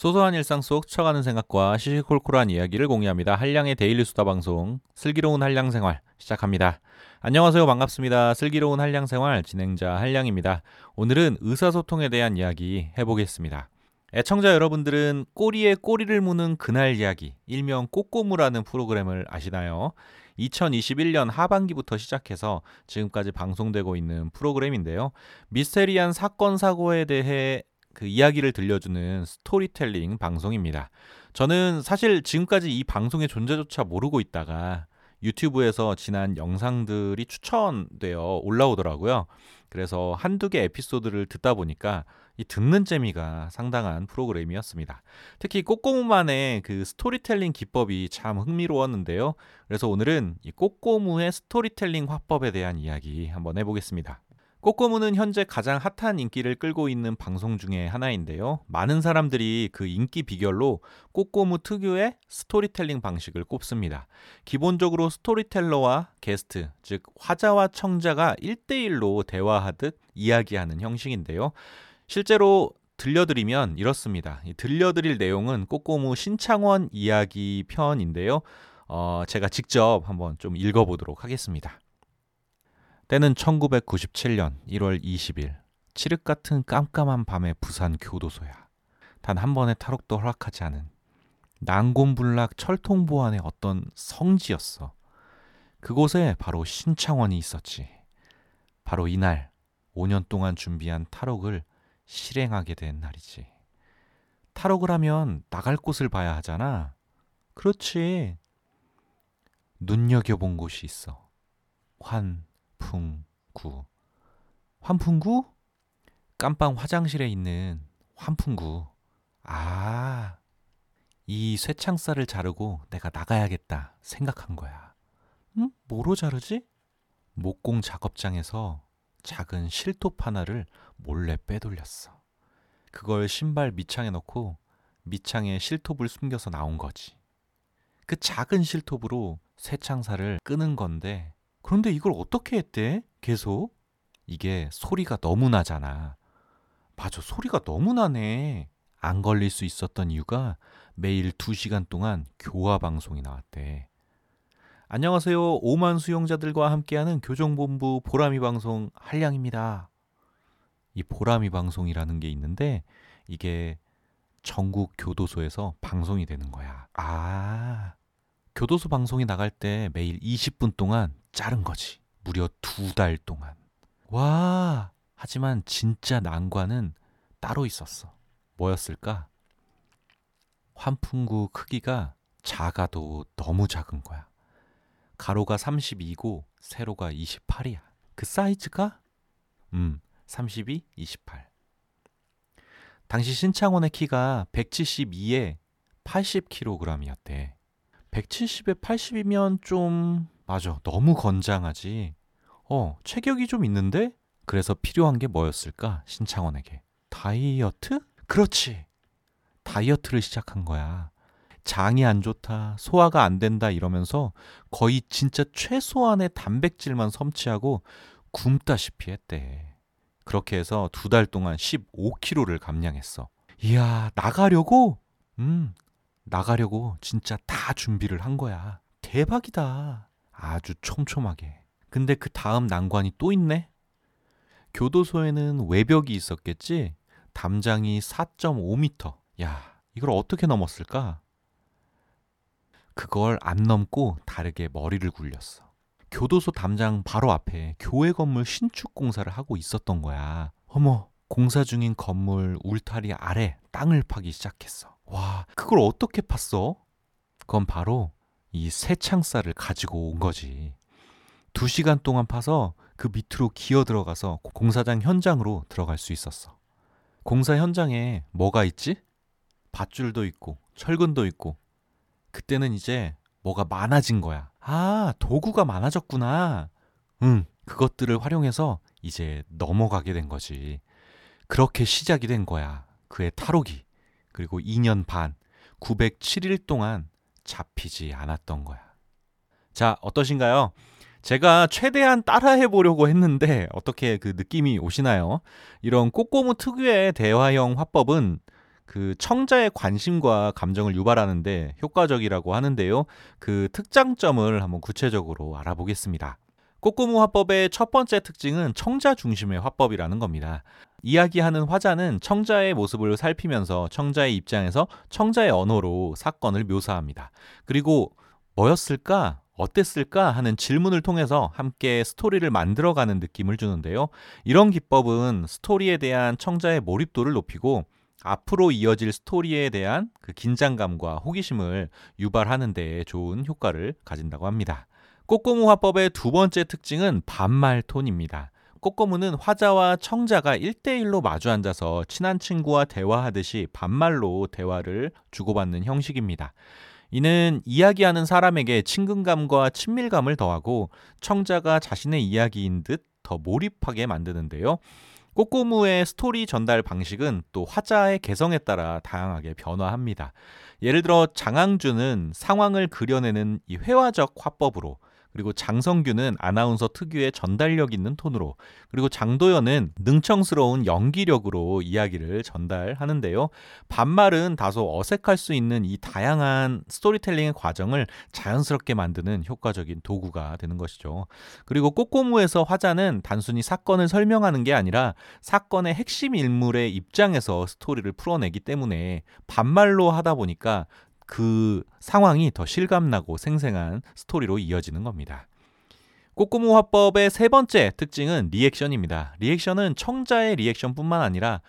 소소한 일상 속 스쳐가는 생각과 시시콜콜한 이야기를 공유합니다. 한량의 데일리 수다 방송 슬기로운 한량 생활 시작합니다. 안녕하세요. 반갑습니다. 슬기로운 한량 생활 진행자 한량입니다. 오늘은 의사소통에 대한 이야기 해보겠습니다. 애청자 여러분들은 꼬리에 꼬리를 무는 그날 이야기, 일명 꼬꼬무라는 프로그램을 아시나요? 2021년 하반기부터 시작해서 지금까지 방송되고 있는 프로그램인데요. 미스테리한 사건 사고에 대해 그 이야기를 들려주는 스토리텔링 방송입니다. 저는 사실 지금까지 이 방송의 존재조차 모르고 있다가 유튜브에서 지난 영상들이 추천되어 올라오더라고요. 그래서 한두 개 에피소드를 듣다 보니까 이 듣는 재미가 상당한 프로그램이었습니다. 특히 꼬꼬무만의 그 스토리텔링 기법이 참 흥미로웠는데요. 그래서 오늘은 이 꼬꼬무의 스토리텔링 화법에 대한 이야기 한번 해보겠습니다. 꼬꼬무는 현재 가장 핫한 인기를 끌고 있는 방송 중에 하나인데요. 많은 사람들이 그 인기 비결로 꼬꼬무 특유의 스토리텔링 방식을 꼽습니다. 기본적으로 스토리텔러와 게스트, 즉 화자와 청자가 1대1로 대화하듯 이야기하는 형식인데요. 실제로 들려드리면 이렇습니다. 들려드릴 내용은 꼬꼬무 신창원 이야기 편인데요. 어, 제가 직접 한번 좀 읽어보도록 하겠습니다. 때는 1997년 1월 20일 칠흑 같은 깜깜한 밤의 부산 교도소야. 단 한 번의 탈옥도 허락하지 않은 난곤불락 철통보안의 어떤 성지였어. 그곳에 바로 신창원이 있었지. 바로 이날 5년 동안 준비한 탈옥을 실행하게 된 날이지. 탈옥을 하면 나갈 곳을 봐야 하잖아. 그렇지. 눈여겨본 곳이 있어. 환, 환풍구. 환풍구? 깜빵 화장실에 있는 환풍구. 아, 이 쇠창살을 자르고 내가 나가야겠다 생각한 거야. 응? 뭐로 자르지? 목공 작업장에서 작은 실톱 하나를 몰래 빼돌렸어. 그걸 신발 밑창에 넣고 밑창에 실톱을 숨겨서 나온 거지. 그 작은 실톱으로 쇠창살을 끄는 건데 그런데 이걸 어떻게 했대? 계속? 이게 소리가 너무 나잖아. 맞아, 소리가 너무 나네. 안 걸릴 수 있었던 이유가 매일 2시간 동안 교화 방송이 나왔대. 안녕하세요. 5만 수용자들과 함께하는 교정본부 보람이 방송 한량입니다. 이 보람이 방송이라는 게 있는데 이게 전국 교도소에서 방송이 되는 거야. 아, 교도소 방송이 나갈 때 매일 20분 동안 자른 거지. 무려 두 달 동안. 와, 하지만 진짜 난관은 따로 있었어. 뭐였을까? 환풍구 크기가 작아도 너무 작은 거야. 가로가 32고 세로가 28이야. 그 사이즈가? 음, 32, 28. 당시 신창원의 키가 172에 80kg이었대. 170에 80이면 좀 맞아. 너무 건장하지. 어, 체격이 좀 있는데? 그래서 필요한 게 뭐였을까? 신창원에게. 다이어트? 그렇지. 다이어트를 시작한 거야. 장이 안 좋다, 소화가 안 된다 이러면서 거의 진짜 최소한의 단백질만 섭취하고 굶다시피 했대. 그렇게 해서 두 달 동안 15kg를 감량했어. 이야, 나가려고? 음, 나가려고 진짜 다 준비를 한 거야. 대박이다. 아주 촘촘하게. 근데 그 다음 난관이 또 있네? 교도소에는 외벽이 있었겠지? 담장이 4.5m. 야, 이걸 어떻게 넘었을까? 그걸 안 넘고 다르게 머리를 굴렸어. 교도소 담장 바로 앞에 교회 건물 신축 공사를 하고 있었던 거야. 어머, 공사 중인 건물 울타리 아래 땅을 파기 시작했어. 와, 그걸 어떻게 팠어? 그건 바로 이 새창살을 가지고 온 거지. 두 시간 동안 파서 그 밑으로 기어 들어가서 공사장 현장으로 들어갈 수 있었어. 공사 현장에 뭐가 있지? 밧줄도 있고 철근도 있고 그때는 이제 뭐가 많아진 거야. 아, 도구가 많아졌구나. 응, 그것들을 활용해서 이제 넘어가게 된 거지. 그렇게 시작이 된 거야. 그의 탈옥이. 그리고 2년 반, 907일 동안 잡히지 않았던 거야. 자, 어떠신가요? 제가 최대한 따라해 보려고 했는데 어떻게 그 느낌이 오시나요? 이런 꼬꼬무 특유의 대화형 화법은 그 청자의 관심과 감정을 유발하는데 효과적이라고 하는데요. 그 특장점을 한번 구체적으로 알아보겠습니다. 꼬꼬무 화법의 첫 번째 특징은 청자 중심의 화법이라는 겁니다. 이야기하는 화자는 청자의 모습을 살피면서 청자의 입장에서 청자의 언어로 사건을 묘사합니다. 그리고 뭐였을까? 어땠을까? 하는 질문을 통해서 함께 스토리를 만들어가는 느낌을 주는데요. 이런 기법은 스토리에 대한 청자의 몰입도를 높이고 앞으로 이어질 스토리에 대한 그 긴장감과 호기심을 유발하는 데 좋은 효과를 가진다고 합니다. 꼬꼬무 화법의 두 번째 특징은 반말 톤입니다. 꼬꼬무는 화자와 청자가 1대1로 마주 앉아서 친한 친구와 대화하듯이 반말로 대화를 주고받는 형식입니다. 이는 이야기하는 사람에게 친근감과 친밀감을 더하고 청자가 자신의 이야기인 듯 더 몰입하게 만드는데요. 꼬꼬무의 스토리 전달 방식은 또 화자의 개성에 따라 다양하게 변화합니다. 예를 들어 장항준은 상황을 그려내는 이 회화적 화법으로 그리고 장성규는 아나운서 특유의 전달력 있는 톤으로 그리고 장도연은 능청스러운 연기력으로 이야기를 전달하는데요. 반말은 다소 어색할 수 있는 이 다양한 스토리텔링의 과정을 자연스럽게 만드는 효과적인 도구가 되는 것이죠. 그리고 꼬꼬무에서 화자는 단순히 사건을 설명하는 게 아니라 사건의 핵심 인물의 입장에서 스토리를 풀어내기 때문에 반말로 하다 보니까 그 상황이 더 실감나고 생생한 스토리로 이어지는 겁니다. 꼬꼬무 화법의 세 번째 특징은 리액션입니다. 리액션은 청자의 리액션뿐만 아니라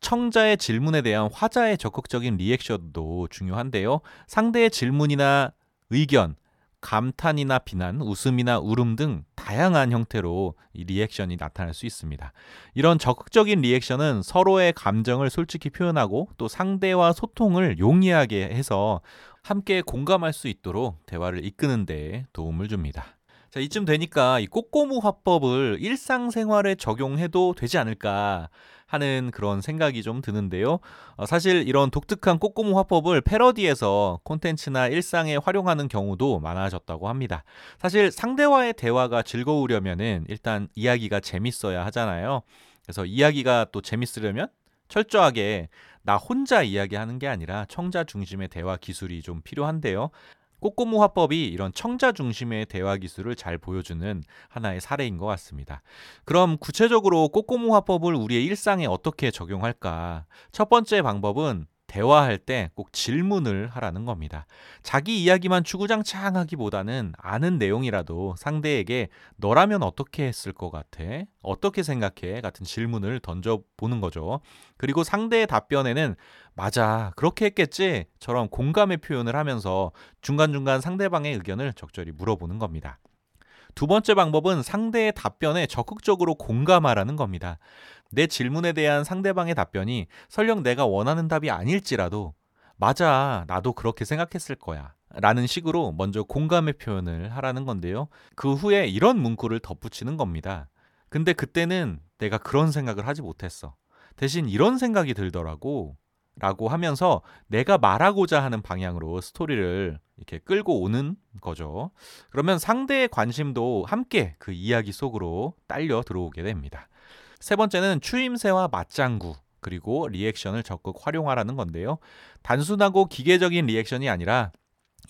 청자의 질문에 대한 화자의 적극적인 리액션도 중요한데요. 상대의 질문이나 의견, 감탄이나 비난, 웃음이나 울음 등 다양한 형태로 이 리액션이 나타날 수 있습니다. 이런 적극적인 리액션은 서로의 감정을 솔직히 표현하고 또 상대와 소통을 용이하게 해서 함께 공감할 수 있도록 대화를 이끄는 데 도움을 줍니다. 자, 이쯤 되니까 이 꼬꼬무 화법을 일상생활에 적용해도 되지 않을까 하는 그런 생각이 좀 드는데요. 어, 사실 이런 독특한 꼬꼬무 화법을 패러디에서 콘텐츠나 일상에 활용하는 경우도 많아졌다고 합니다. 사실 상대와의 대화가 즐거우려면은 일단 이야기가 재밌어야 하잖아요. 그래서 이야기가 또 재밌으려면 철저하게 나 혼자 이야기하는 게 아니라 청자 중심의 대화 기술이 좀 필요한데요. 꼬꼬무 화법이 이런 청자 중심의 대화 기술을 잘 보여주는 하나의 사례인 것 같습니다. 그럼 구체적으로 꼬꼬무 화법을 우리의 일상에 어떻게 적용할까? 첫 번째 방법은 대화할 때 꼭 질문을 하라는 겁니다. 자기 이야기만 추구장창 하기보다는 아는 내용이라도 상대에게 너라면 어떻게 했을 것 같아? 어떻게 생각해? 같은 질문을 던져보는 거죠. 그리고 상대의 답변에는 맞아, 그렇게 했겠지? 처럼 공감의 표현을 하면서 중간중간 상대방의 의견을 적절히 물어보는 겁니다. 두 번째 방법은 상대의 답변에 적극적으로 공감하라는 겁니다. 내 질문에 대한 상대방의 답변이 설령 내가 원하는 답이 아닐지라도 맞아, 나도 그렇게 생각했을 거야. 라는 식으로 먼저 공감의 표현을 하라는 건데요. 그 후에 이런 문구를 덧붙이는 겁니다. 근데 그때는 내가 그런 생각을 하지 못했어. 대신 이런 생각이 들더라고. 라고 하면서 내가 말하고자 하는 방향으로 스토리를 이렇게 끌고 오는 거죠. 그러면 상대의 관심도 함께 그 이야기 속으로 딸려 들어오게 됩니다. 세 번째는 추임새와 맞장구 그리고 리액션을 적극 활용하라는 건데요. 단순하고 기계적인 리액션이 아니라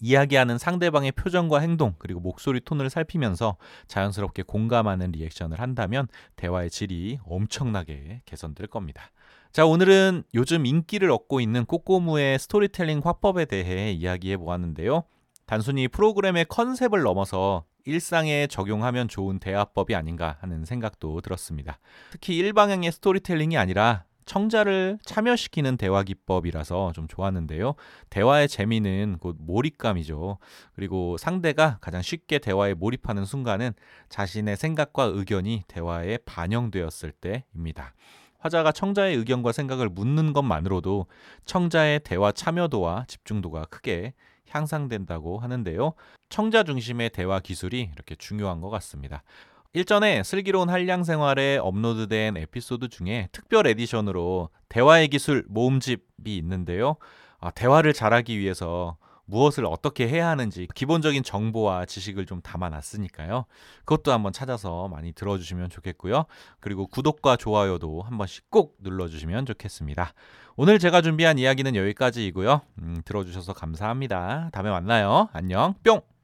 이야기하는 상대방의 표정과 행동 그리고 목소리 톤을 살피면서 자연스럽게 공감하는 리액션을 한다면 대화의 질이 엄청나게 개선될 겁니다. 자, 오늘은 요즘 인기를 얻고 있는 꼬꼬무의 스토리텔링 화법에 대해 이야기해 보았는데요. 단순히 프로그램의 컨셉을 넘어서 일상에 적용하면 좋은 대화법이 아닌가 하는 생각도 들었습니다. 특히 일방향의 스토리텔링이 아니라 청자를 참여시키는 대화 기법이라서 좀 좋았는데요. 대화의 재미는 곧 몰입감이죠. 그리고 상대가 가장 쉽게 대화에 몰입하는 순간은 자신의 생각과 의견이 대화에 반영되었을 때입니다. 화자가 청자의 의견과 생각을 묻는 것만으로도 청자의 대화 참여도와 집중도가 크게 향상된다고 하는데요. 청자 중심의 대화 기술이 이렇게 중요한 것 같습니다. 일전에 슬기로운 한량 생활에 업로드된 에피소드 중에 특별 에디션으로 대화의 기술 모음집이 있는데요. 아, 대화를 잘하기 위해서 무엇을 어떻게 해야 하는지 기본적인 정보와 지식을 좀 담아놨으니까요. 그것도 한번 찾아서 많이 들어주시면 좋겠고요. 그리고 구독과 좋아요도 한 번씩 꼭 눌러주시면 좋겠습니다. 오늘 제가 준비한 이야기는 여기까지이고요. 음, 들어주셔서 감사합니다. 다음에 만나요. 안녕. 뿅!